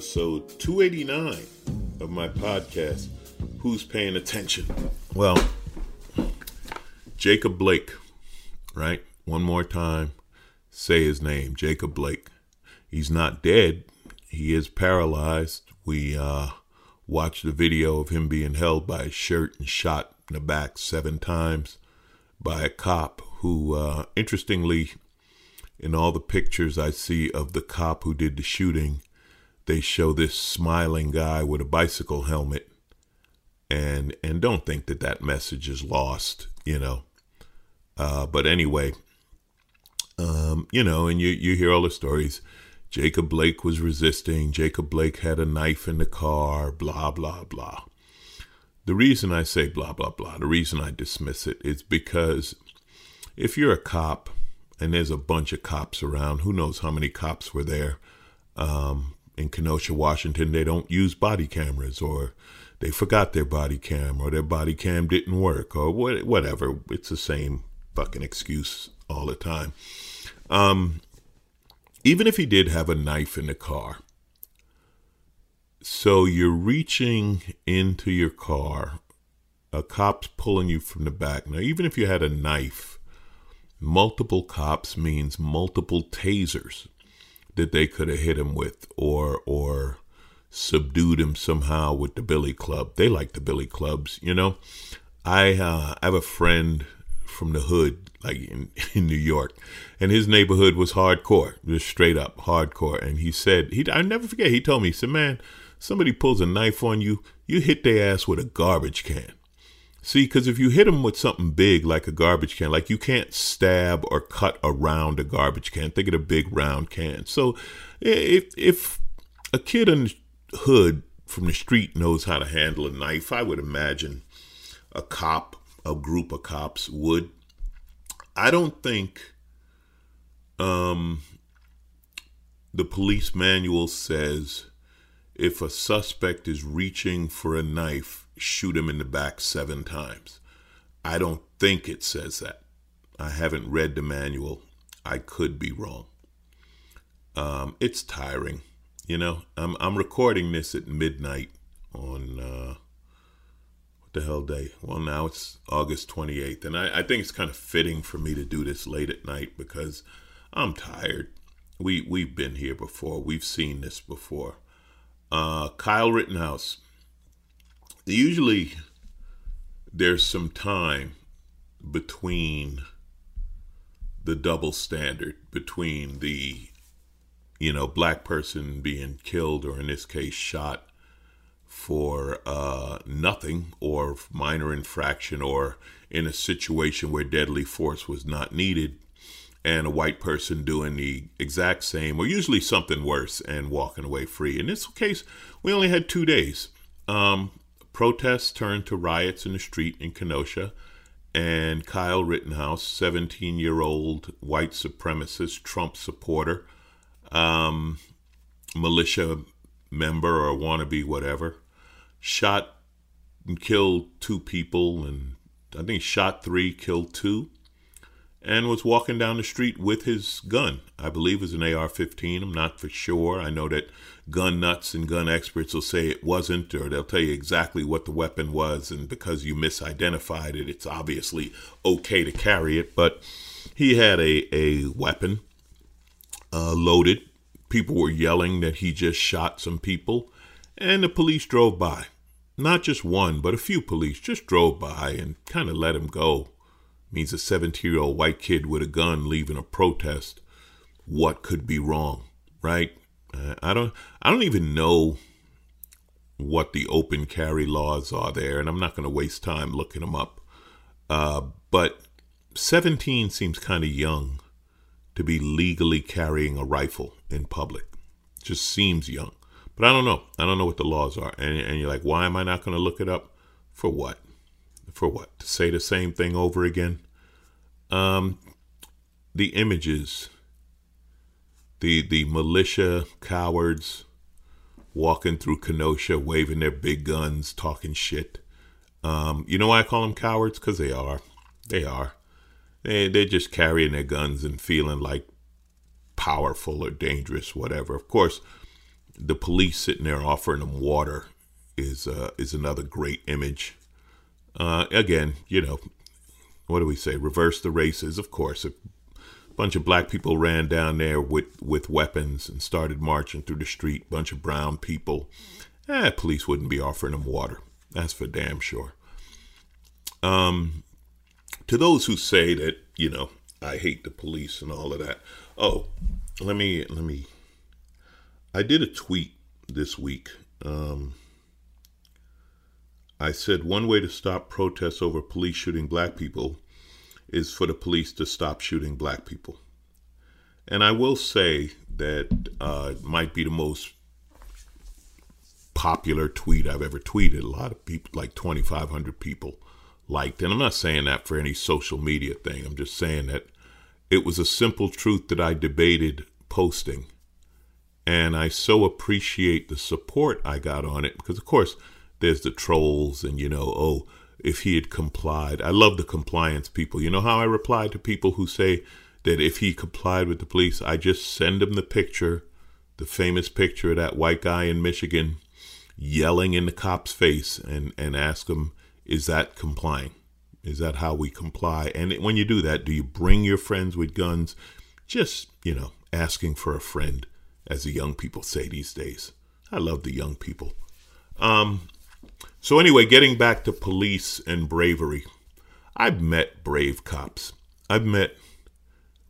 episode 289 of my podcast, Who's Paying Attention? Well, Jacob Blake, right? One more time, say his name, Jacob Blake. He's not dead, he is paralyzed. We uh, watched the video of him being held by his shirt and shot in the back seven times by a cop who, uh, interestingly, in all the pictures I see of the cop who did the shooting, they show this smiling guy with a bicycle helmet. And and don't think that that message is lost, you know. Uh, but anyway, um, you know, and you you hear all the stories. Jacob Blake was resisting. Jacob Blake had a knife in the car. Blah blah blah. The reason I say blah blah blah, the reason I dismiss it is because if you're a cop and there's a bunch of cops around. Who knows how many cops were there? Um, in Kenosha, Washington, they don't use body cameras, or they forgot their body cam, or their body cam didn't work, or what, whatever. It's the same fucking excuse all the time. Um, even if he did have a knife in the car, so you're reaching into your car, a cop's pulling you from the back. Now, even if you had a knife, multiple cops means multiple tasers that they could have hit him with or or subdued him somehow with the billy club. They like the billy clubs you know? I uh, I have a friend from the hood like in, in new york and his neighborhood was hardcore just straight up hardcore. And he said he i never forget he told me he said man somebody pulls a knife on you you hit their ass with a garbage can See, because if you hit them with something big like a garbage can, like you can't stab or cut around a garbage can. Think of a big round can. So, if if a kid in the hood from the street knows how to handle a knife, I would imagine a cop, a group of cops would. I don't think um, the police manual says if a suspect is reaching for a knife shoot him in the back seven times. I don't think it says that. I haven't read the manual. I could be wrong. Um, it's tiring. You know, I'm I'm recording this at midnight on uh, what the hell day? Well, now it's August 28th, and I, I think it's kind of fitting for me to do this late at night because I'm tired. We we've been here before. We've seen this before. Uh, Kyle Rittenhouse usually there's some time between the double standard between the you know black person being killed or in this case shot for uh, nothing or minor infraction or in a situation where deadly force was not needed and a white person doing the exact same or usually something worse and walking away free. In this case we only had two days. Um, Protests turned to riots in the street in Kenosha, and Kyle Rittenhouse, 17 year old white supremacist Trump supporter, um, militia member or wannabe, whatever, shot and killed two people, and I think shot three, killed two and was walking down the street with his gun. I believe it was an AR 15. I'm not for sure. I know that gun nuts and gun experts will say it wasn't, or they'll tell you exactly what the weapon was. And because you misidentified it, it's obviously okay to carry it. But he had a, a weapon uh, loaded. People were yelling that he just shot some people, and the police drove by. Not just one, but a few police just drove by and kind of let him go means a 17 year old white kid with a gun leaving a protest. What could be wrong, right? Uh, I don't. I don't even know what the open carry laws are there, and I'm not going to waste time looking them up. Uh, but 17 seems kind of young to be legally carrying a rifle in public. Just seems young. But I don't know. I don't know what the laws are. And, and you're like, why am I not going to look it up? For what? for what? To say the same thing over again? Um, the images, the the militia cowards walking through Kenosha, waving their big guns, talking shit. Um, you know why I call them cowards? Because they are. They are. They they're just carrying their guns and feeling like powerful or dangerous, whatever. Of course, the police sitting there offering them water is uh, is another great image. Uh, again, you know, what do we say? Reverse the races, of course. If a bunch of black people ran down there with with weapons and started marching through the street, bunch of brown people, eh, police wouldn't be offering them water. That's for damn sure. Um, to those who say that you know I hate the police and all of that. Oh, let me let me. I did a tweet this week. Um, I said one way to stop protests over police shooting black people is for the police to stop shooting black people. And I will say that uh, it might be the most popular tweet I've ever tweeted. A lot of people, like 2,500 people, liked. It. And I'm not saying that for any social media thing. I'm just saying that it was a simple truth that I debated posting. And I so appreciate the support I got on it because, of course, there's the trolls and, you know, oh, if he had complied. I love the compliance people. You know how I reply to people who say that if he complied with the police, I just send him the picture, the famous picture of that white guy in Michigan yelling in the cop's face and, and ask him, is that complying? Is that how we comply? And when you do that, do you bring your friends with guns? Just, you know, asking for a friend, as the young people say these days. I love the young people. Um, so, anyway, getting back to police and bravery, I've met brave cops. I've met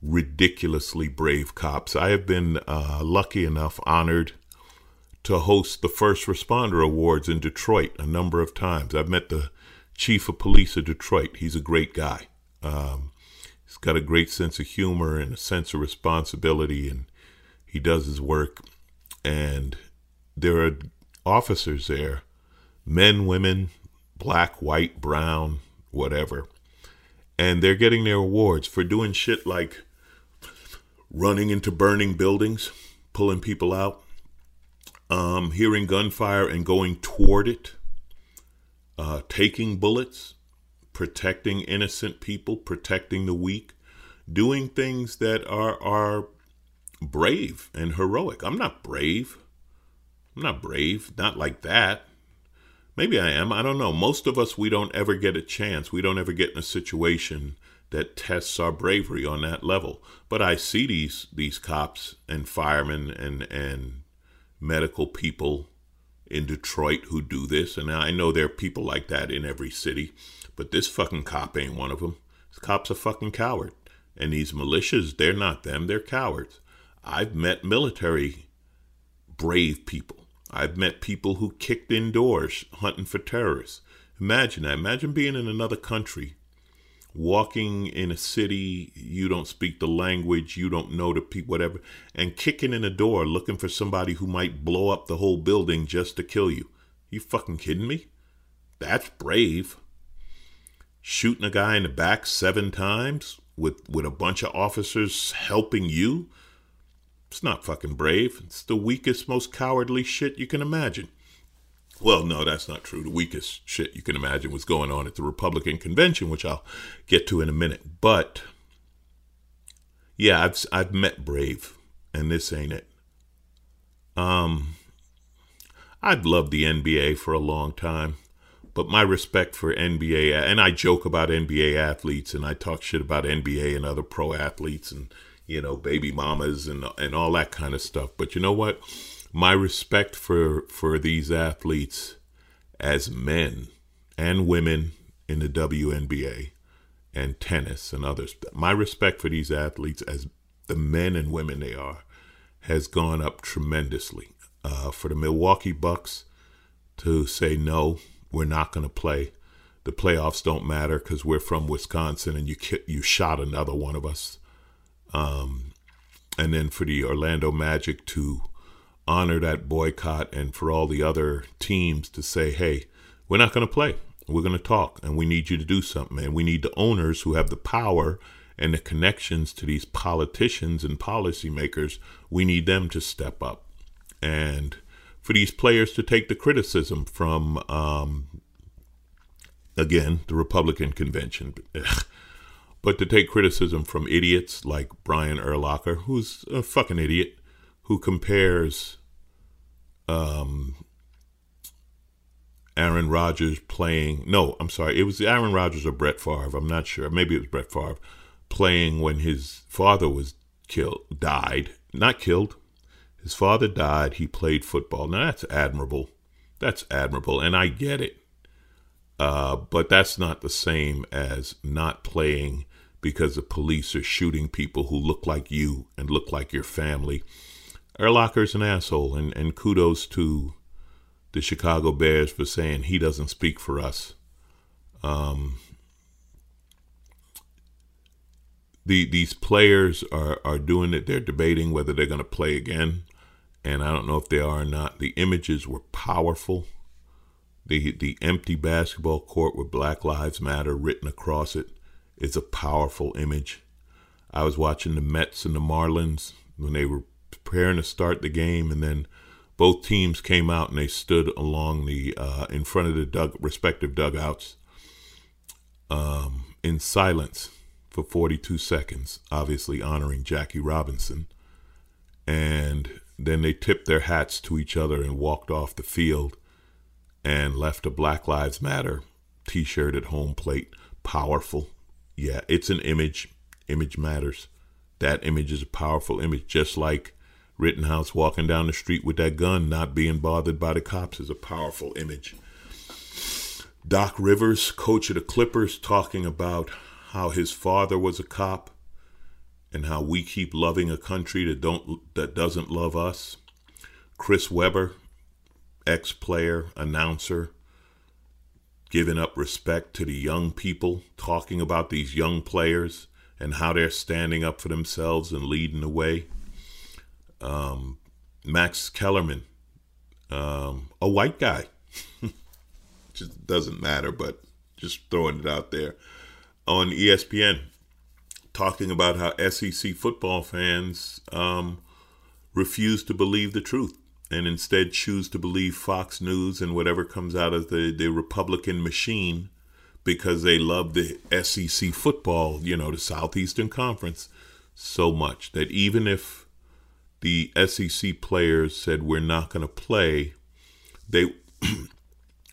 ridiculously brave cops. I have been uh, lucky enough, honored to host the First Responder Awards in Detroit a number of times. I've met the chief of police of Detroit. He's a great guy. Um, he's got a great sense of humor and a sense of responsibility, and he does his work. And there are officers there men, women, black, white, brown, whatever. And they're getting their awards for doing shit like running into burning buildings, pulling people out, um, hearing gunfire and going toward it, uh, taking bullets, protecting innocent people, protecting the weak, doing things that are are brave and heroic. I'm not brave. I'm not brave. Not like that. Maybe I am. I don't know. Most of us, we don't ever get a chance. We don't ever get in a situation that tests our bravery on that level. But I see these these cops and firemen and and medical people in Detroit who do this, and I know there are people like that in every city, but this fucking cop ain't one of them. This cop's a fucking coward. And these militias, they're not them, they're cowards. I've met military brave people. I've met people who kicked indoors hunting for terrorists. Imagine that. Imagine being in another country walking in a city you don't speak the language you don't know the people whatever and kicking in a door looking for somebody who might blow up the whole building just to kill you you fucking kidding me that's brave shooting a guy in the back seven times with with a bunch of officers helping you it's not fucking brave it's the weakest most cowardly shit you can imagine well, no, that's not true. The weakest shit you can imagine was going on at the Republican convention, which I'll get to in a minute. But yeah, I've I've met Brave, and this ain't it. Um, I've loved the NBA for a long time, but my respect for NBA and I joke about NBA athletes and I talk shit about NBA and other pro athletes and you know baby mamas and and all that kind of stuff. But you know what? my respect for for these athletes as men and women in the WNBA and tennis and others. My respect for these athletes as the men and women they are has gone up tremendously. Uh, for the Milwaukee Bucks to say no, we're not going to play. The playoffs don't matter because we're from Wisconsin and you you shot another one of us. Um, and then for the Orlando Magic to honor that boycott and for all the other teams to say, hey, we're not going to play. We're going to talk and we need you to do something. And we need the owners who have the power and the connections to these politicians and policymakers, we need them to step up. And for these players to take the criticism from, um, again, the Republican convention. But to take criticism from idiots like Brian Urlacher, who's a fucking idiot, who compares um, Aaron Rodgers playing. No, I'm sorry. It was Aaron Rodgers or Brett Favre. I'm not sure. Maybe it was Brett Favre playing when his father was killed, died, not killed. His father died. He played football. Now that's admirable. That's admirable, and I get it. Uh, but that's not the same as not playing because the police are shooting people who look like you and look like your family. Urlacher's an asshole, and, and kudos to the Chicago Bears for saying he doesn't speak for us. Um, the these players are are doing it. They're debating whether they're going to play again, and I don't know if they are or not. The images were powerful. The the empty basketball court with Black Lives Matter written across it is a powerful image. I was watching the Mets and the Marlins when they were preparing to start the game, and then both teams came out and they stood along the uh, in front of the dug, respective dugouts um, in silence for 42 seconds, obviously honoring Jackie Robinson. And then they tipped their hats to each other and walked off the field and left a Black Lives Matter t shirt at home plate. Powerful. Yeah, it's an image. Image matters. That image is a powerful image, just like Rittenhouse walking down the street with that gun, not being bothered by the cops, is a powerful image. Doc Rivers, coach of the Clippers, talking about how his father was a cop and how we keep loving a country that don't that doesn't love us. Chris Webber, ex-player, announcer, giving up respect to the young people, talking about these young players and how they're standing up for themselves and leading the way. Um, Max Kellerman, um, a white guy. just doesn't matter, but just throwing it out there. On ESPN, talking about how SEC football fans um, refuse to believe the truth and instead choose to believe Fox News and whatever comes out of the, the Republican machine because they love the SEC football, you know, the Southeastern Conference so much that even if the SEC players said we're not going to play, they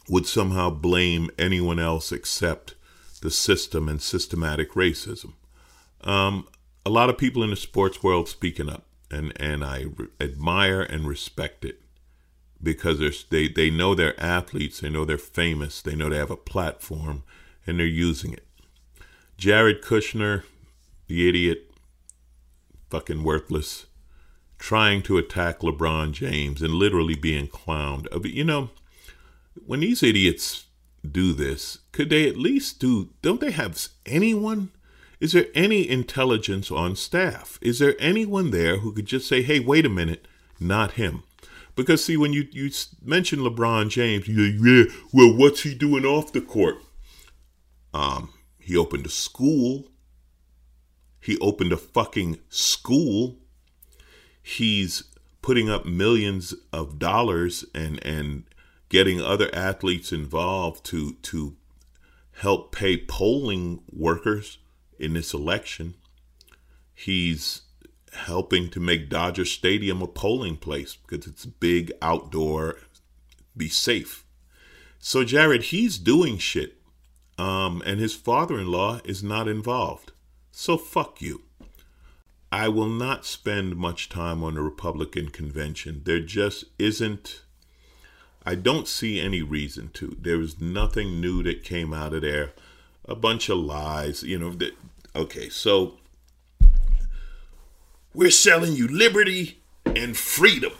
would somehow blame anyone else except the system and systematic racism. Um, a lot of people in the sports world speaking up, and and I re- admire and respect it because they they know they're athletes, they know they're famous, they know they have a platform, and they're using it. Jared Kushner, the idiot, fucking worthless trying to attack LeBron James and literally being clowned. Uh, you know, when these idiots do this, could they at least do, don't they have anyone? Is there any intelligence on staff? Is there anyone there who could just say, hey, wait a minute, not him? Because, see, when you, you mention LeBron James, you yeah, well, what's he doing off the court? Um, he opened a school. He opened a fucking school he's putting up millions of dollars and and getting other athletes involved to to help pay polling workers in this election. He's helping to make Dodger Stadium a polling place because it's big outdoor, be safe. So Jared, he's doing shit, um, and his father-in-law is not involved. So fuck you. I will not spend much time on the Republican convention. There just isn't, I don't see any reason to. There was nothing new that came out of there. A bunch of lies, you know. That, okay, so we're selling you liberty and freedom,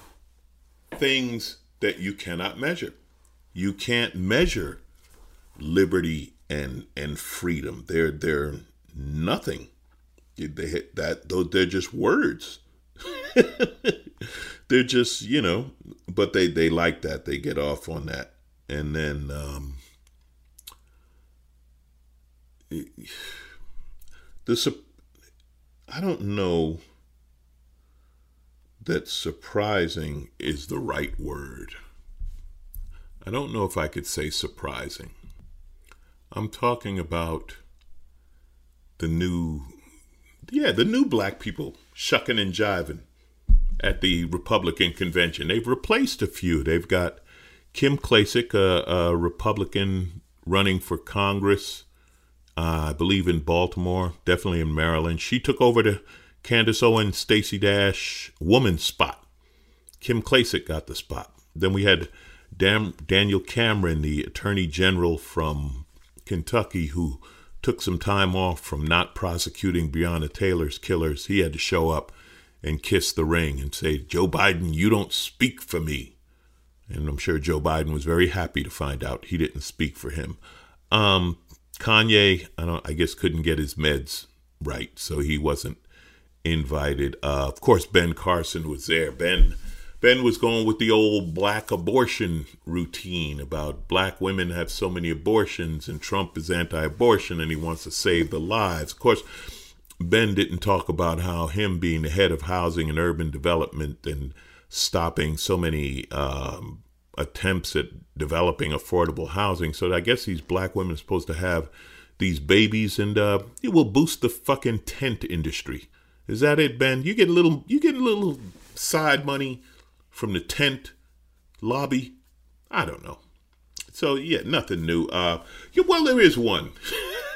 things that you cannot measure. You can't measure liberty and and freedom. They're they're nothing they that though they're just words they're just you know but they they like that they get off on that and then um the i don't know that surprising is the right word i don't know if i could say surprising i'm talking about the new, yeah, the new black people shucking and jiving at the Republican convention. They've replaced a few. They've got Kim Klacik, a, a Republican running for Congress, uh, I believe in Baltimore, definitely in Maryland. She took over the Candace Owens, Stacey Dash woman spot. Kim Klacik got the spot. Then we had Dan, Daniel Cameron, the Attorney General from Kentucky, who took some time off from not prosecuting Breonna Taylor's killers. He had to show up and kiss the ring and say, Joe Biden, you don't speak for me. And I'm sure Joe Biden was very happy to find out he didn't speak for him. Um, Kanye, I don't, I guess, couldn't get his meds right, so he wasn't invited. Uh, of course, Ben Carson was there. Ben Ben was going with the old black abortion routine about black women have so many abortions and Trump is anti abortion and he wants to save the lives. Of course, Ben didn't talk about how him being the head of housing and urban development and stopping so many um, attempts at developing affordable housing. So I guess these black women are supposed to have these babies and uh, it will boost the fucking tent industry. Is that it, Ben? You get a little, you get a little side money from the tent lobby. I don't know. So yeah, nothing new. Uh, yeah, well, there is one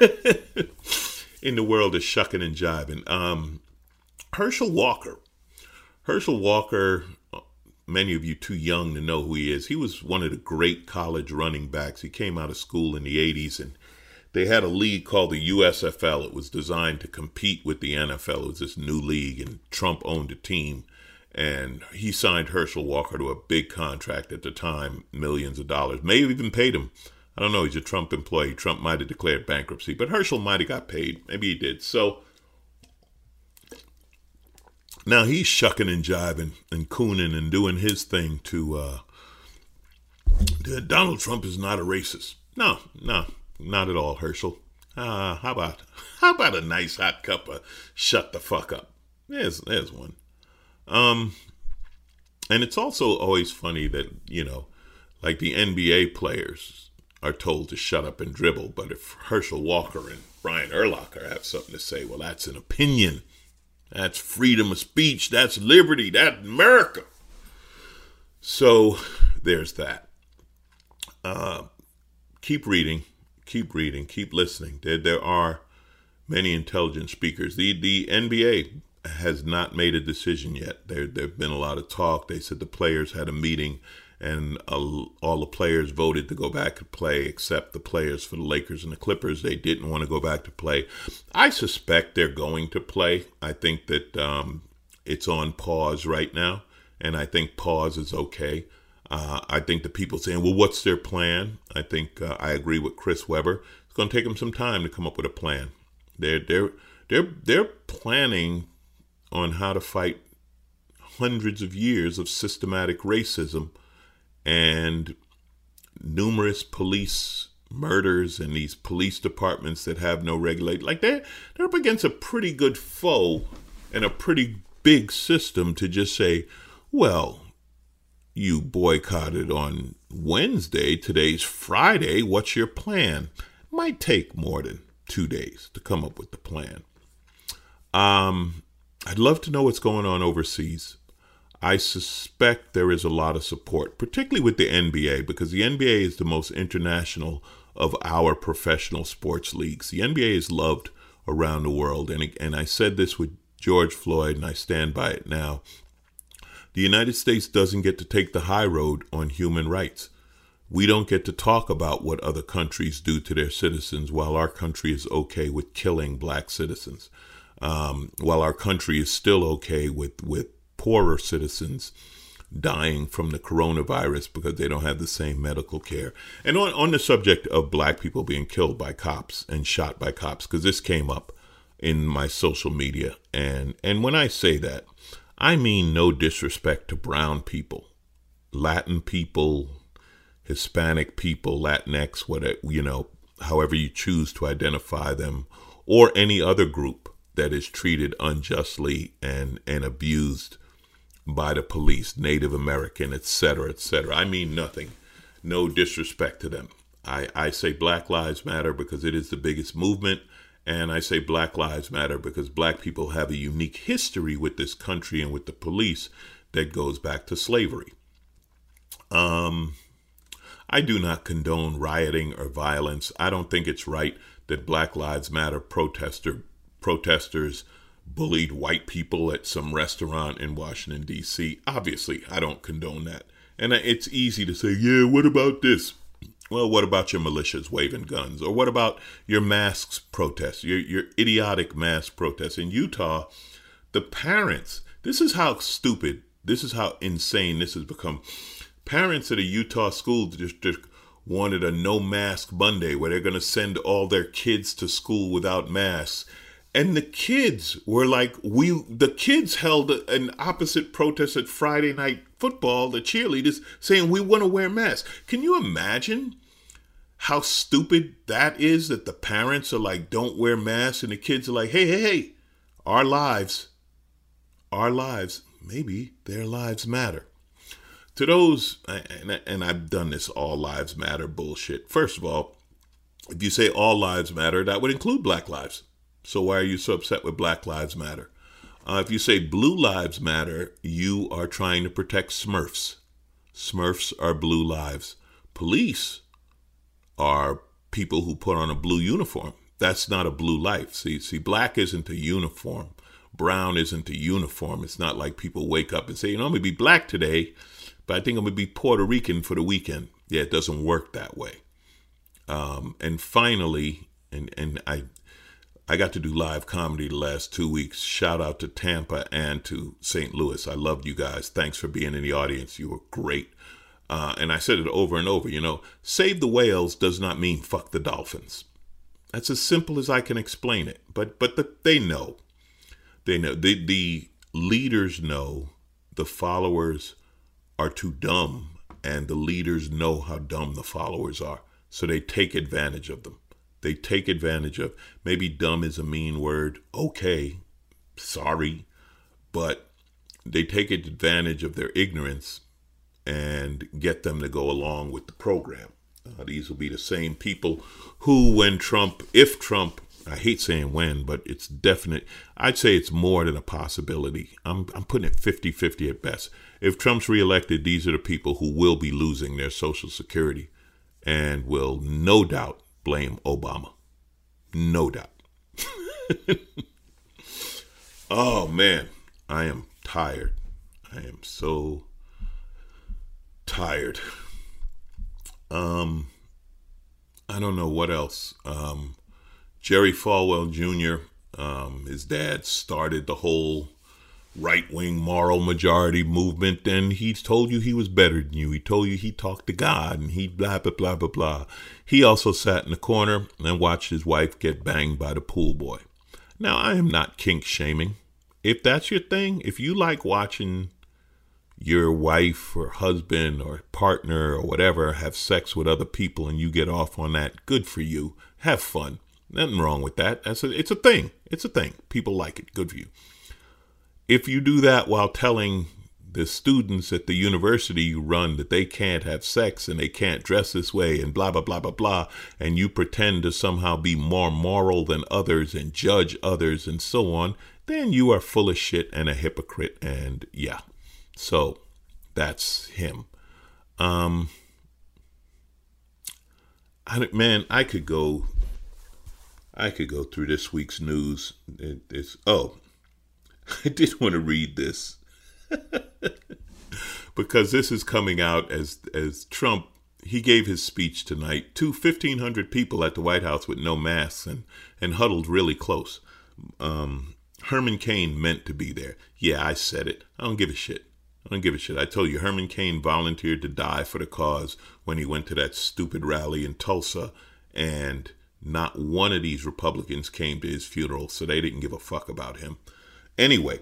in the world of shucking and jiving. Um, Herschel Walker. Herschel Walker. Many of you too young to know who he is. He was one of the great college running backs. He came out of school in the '80s, and they had a league called the USFL. It was designed to compete with the NFL. It was this new league, and Trump owned the team and he signed Herschel Walker to a big contract at the time, millions of dollars. May have even paid him. I don't know. He's a Trump employee. Trump might have declared bankruptcy, but Herschel might have got paid. Maybe he did. So now he's shucking and jiving and cooning and doing his thing to uh, Donald Trump is not a racist. No, no, not at all, Herschel. Uh, how about how about a nice hot cup of shut the fuck up? There's there's one. Um, and it's also always funny that, you know, like the NBA players are told to shut up and dribble, but if Herschel Walker and Brian Urlacher have something to say, well, that's an opinion. That's freedom of speech. That's liberty. That's America. So there's that. Uh, keep reading, keep reading, keep listening. There, there are many intelligent speakers. The the NBA has not made a decision yet. There, there have been a lot of talk. They said the players had a meeting and all the players voted to go back to play except the players for the Lakers and the Clippers. They didn't want to go back to play. I suspect they're going to play. I think that um, it's on pause right now, and I think pause is okay. Uh, I think the people saying, well, what's their plan? I think uh, I agree with Chris Webber. It's going to take them some time to come up with a plan. They're, they're, they're, they're planning on how to fight hundreds of years of systematic racism and numerous police murders and these police departments that have no regulate like they're they're up against a pretty good foe and a pretty big system to just say well you boycotted on Wednesday today's Friday what's your plan might take more than 2 days to come up with the plan um I'd love to know what's going on overseas. I suspect there is a lot of support, particularly with the NBA, because the NBA is the most international of our professional sports leagues. The NBA is loved around the world. And, and I said this with George Floyd, and I stand by it now. The United States doesn't get to take the high road on human rights. We don't get to talk about what other countries do to their citizens while our country is okay with killing black citizens um, while our country is still okay with, with poorer citizens dying from the coronavirus because they don't have the same medical care. And on, on the subject of black people being killed by cops and shot by cops, because this came up in my social media. And, and when I say that, I mean no disrespect to brown people, Latin people, Hispanic people, Latinx, whatever, you know, however you choose to identify them, or any other group that is treated unjustly and, and abused by the police, Native American, etc., etc. I mean nothing, no disrespect to them. I, I say Black Lives Matter because it is the biggest movement And I say Black Lives Matter because black people have a unique history with this country and with the police that goes back to slavery. Um, I do not condone rioting or violence. I don't think it's right that Black Lives Matter protester protesters bullied white people at some restaurant in Washington D.C. Obviously, I don't condone that. And it's easy to say, "Yeah, what about this?" Well, what about your militias waving guns? Or what about your masks protests, your, your idiotic mass protests? In Utah, the parents, this is how stupid, this is how insane this has become. Parents at a Utah school district wanted a no mask Monday where they're going to send all their kids to school without masks. And the kids were like, we, the kids held an opposite protest at Friday night football, the cheerleaders saying we want to wear masks. Can you imagine? how stupid that is that the parents are like, don't wear masks, and the kids are like, hey, hey, hey, our lives, our lives, maybe their lives matter. To those, and, and I've done this all lives matter bullshit. First of all, if you say all lives matter, that would include black lives. So why are you so upset with Black Lives Matter? Uh, if you say blue lives matter, you are trying to protect Smurfs. Smurfs are blue lives. Police are people who put on a blue uniform. That's not a blue life. See, see, black isn't a uniform. Brown isn't a uniform. It's not like people wake up and say, you know, I'm gonna be black today, but I think I'm gonna be Puerto Rican for the weekend. Yeah, it doesn't work that way. Um, and finally, and and I I got to do live comedy the last two weeks. Shout out to Tampa and to St. Louis. I loved you guys. Thanks for being in the audience. You were great. Uh, and I said it over and over, you know, save the whales does not mean fuck the dolphins. That's as simple as I can explain it. But but the, they know. They know. The, the leaders know the followers are too dumb, and the leaders know how dumb the followers are. So they take advantage of them. They take advantage of maybe dumb is a mean word. Okay, sorry. But they take advantage of their ignorance and get them to go along with the program. Uh, these will be the same people who, when Trump, if Trump, I hate saying when, but it's definite. I'd say it's more than a possibility. I'm, I'm putting it 50 50 at best. If Trump's reelected, these are the people who will be losing their Social Security and will no doubt blame Obama. No doubt. oh, man. I am tired. I am so tired. Um, I don't know what else. Um, Jerry Falwell Jr., um, his dad started the whole right wing moral majority movement, and he told you he was better than you. He told you he talked to God, and he blah, blah, blah, blah, blah. He also sat in the corner and watched his wife get banged by the pool boy. Now, I am not kink shaming. If that's your thing, if you like watching your wife or husband or partner or whatever have sex with other people and you get off on that, good for you. Have fun. Nothing wrong with that. That's a, it's a thing. It's a thing. People like it. Good for you. If you do that while telling the students at the university you run that they can't have sex and they can't dress this way and blah, blah, blah, blah, blah, and you pretend to somehow be more moral than others and judge others and so on, then you are full of shit and a hypocrite. And yeah, so that's him. Um, I, man, I could go. I could go through this week's news. It, it's oh, I did want to read this because this is coming out as as Trump. He gave his speech tonight to 1,500 people at the White House with no masks and, and huddled really close. Um, Herman Cain meant to be there. Yeah, I said it. I don't give a shit. I don't give a shit. I told you, Herman Cain volunteered to die for the cause when he went to that stupid rally in Tulsa, and not one of these Republicans came to his funeral, so they didn't give a fuck about him. Anyway,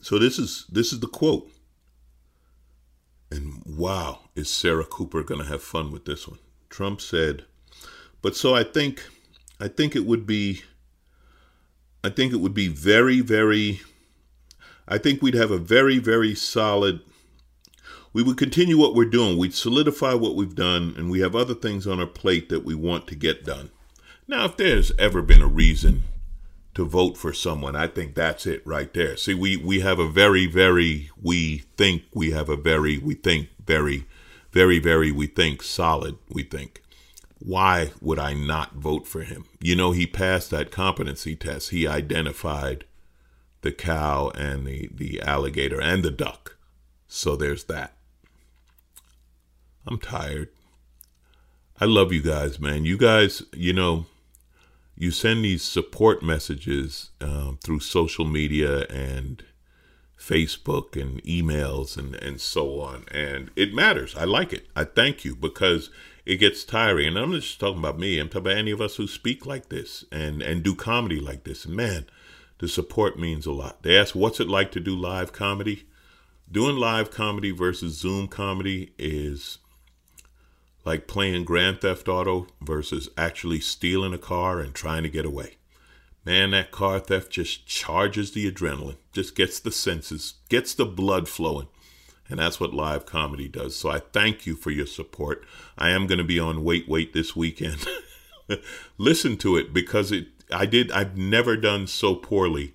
so this is this is the quote. And wow, is Sarah Cooper going to have fun with this one? Trump said, "But so I think I think it would be I think it would be very very I think we'd have a very, very solid. We would continue what we're doing. We'd solidify what we've done, and we have other things on our plate that we want to get done. Now, if there's ever been a reason to vote for someone, I think that's it right there. See, we, we have a very, very, we think we have a very, we think very, very, very, we think solid, we think. Why would I not vote for him? You know, he passed that competency test. He identified the cow and the, the alligator and the duck. So there's that. I'm tired. I love you guys, man. You guys, you know, you send these support messages um, through social media and Facebook and emails and, and so on. And it matters. I like it. I thank you because it gets tiring. And I'm not just talking about me. I'm talking about any of us who speak like this and, and do comedy like this. Man, the support means a lot. They ask, what's it like to do live comedy? Doing live comedy versus Zoom comedy is like playing Grand Theft Auto versus actually stealing a car and trying to get away. Man, that car theft just charges the adrenaline, just gets the senses, gets the blood flowing. And that's what live comedy does. So I thank you for your support. I am going to be on Wait Wait this weekend. Listen to it because it I did I've never done so poorly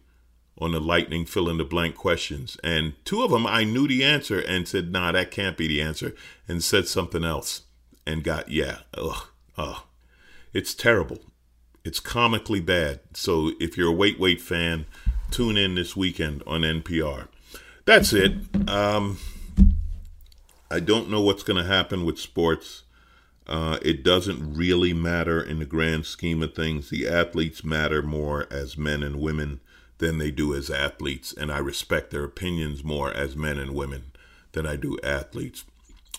on the lightning fill in the blank questions. And two of them I knew the answer and said, nah, that can't be the answer, and said something else and got yeah, ugh, ugh. It's terrible. It's comically bad. So if you're a Wait Wait fan, tune in this weekend on NPR. That's it. Um, I don't know what's going to happen with sports. Uh, it doesn't really matter in the grand scheme of things. The athletes matter more as men and women than they do as athletes, and I respect their opinions more as men and women than I do athletes.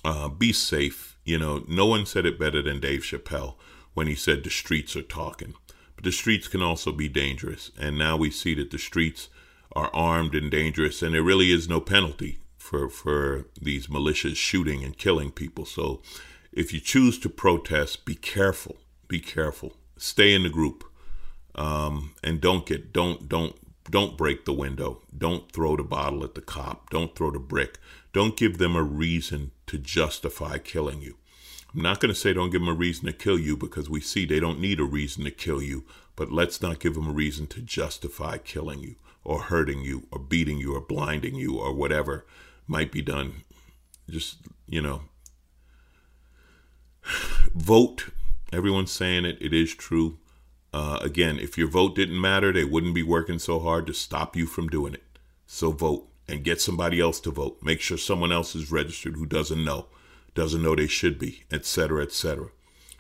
Uh, be safe you know, no one said it better than Dave Chappelle when he said the streets are talking. But the streets can also be dangerous. And now we see that the streets are armed and dangerous, and there really is no penalty for, for these militias shooting and killing people. So if you choose to protest, be careful. Be careful. Stay in the group. Um, and don't get don't don't don't break the window. Don't throw the bottle at the cop. Don't throw the brick. Don't give them a reason to justify killing you. I'm not going to say don't give them a reason to kill you because we see they don't need a reason to kill you, but let's not give them a reason to justify killing you or hurting you or beating you or blinding you or whatever might be done. Just, you know, vote. Everyone's saying it. It is true. Uh, again, if your vote didn't matter, they wouldn't be working so hard to stop you from doing it. So vote and get somebody else to vote. Make sure someone else is registered who doesn't know, doesn't know they should be, etc., etc.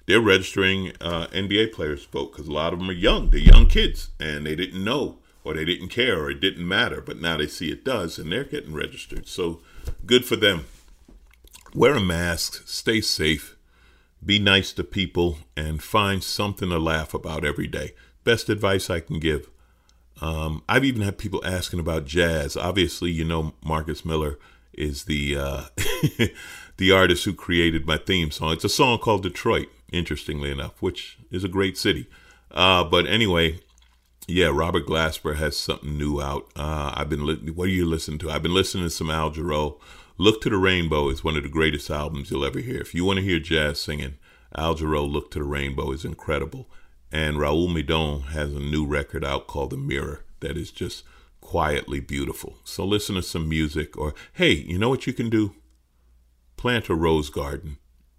They're registering uh, NBA players to vote because a lot of them are young. They're young kids and they didn't know or they didn't care or it didn't matter, but now they see it does and they're getting registered. So good for them. Wear a mask, stay safe be nice to people, and find something to laugh about every day. Best advice I can give. Um, I've even had people asking about jazz. Obviously, you know Marcus Miller is the uh, the artist who created my theme song. It's a song called Detroit, interestingly enough, which is a great city. Uh, but anyway, yeah, Robert Glasper has something new out. Uh, I've been li- what are you listening to? I've been listening to some Al Jarreau. Look to the Rainbow is one of the greatest albums you'll ever hear. If you want to hear jazz singing, Al Jarreau, Look to the Rainbow is incredible. And Raul Midon has a new record out called The Mirror that is just quietly beautiful. So listen to some music or, hey, you know what you can do? Plant a rose garden.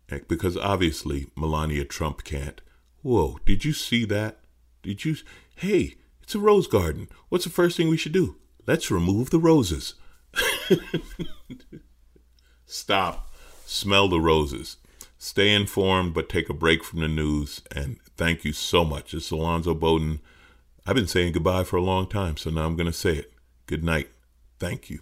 Eh, because obviously Melania Trump can't. Whoa, did you see that? Did you? Hey, it's a rose garden. What's the first thing we should do? Let's remove the roses. Stop. Smell the roses. Stay informed, but take a break from the news. And thank you so much. It's Alonzo Bodden. I've been saying goodbye for a long time, so now I'm going to say it. Good night. Thank you.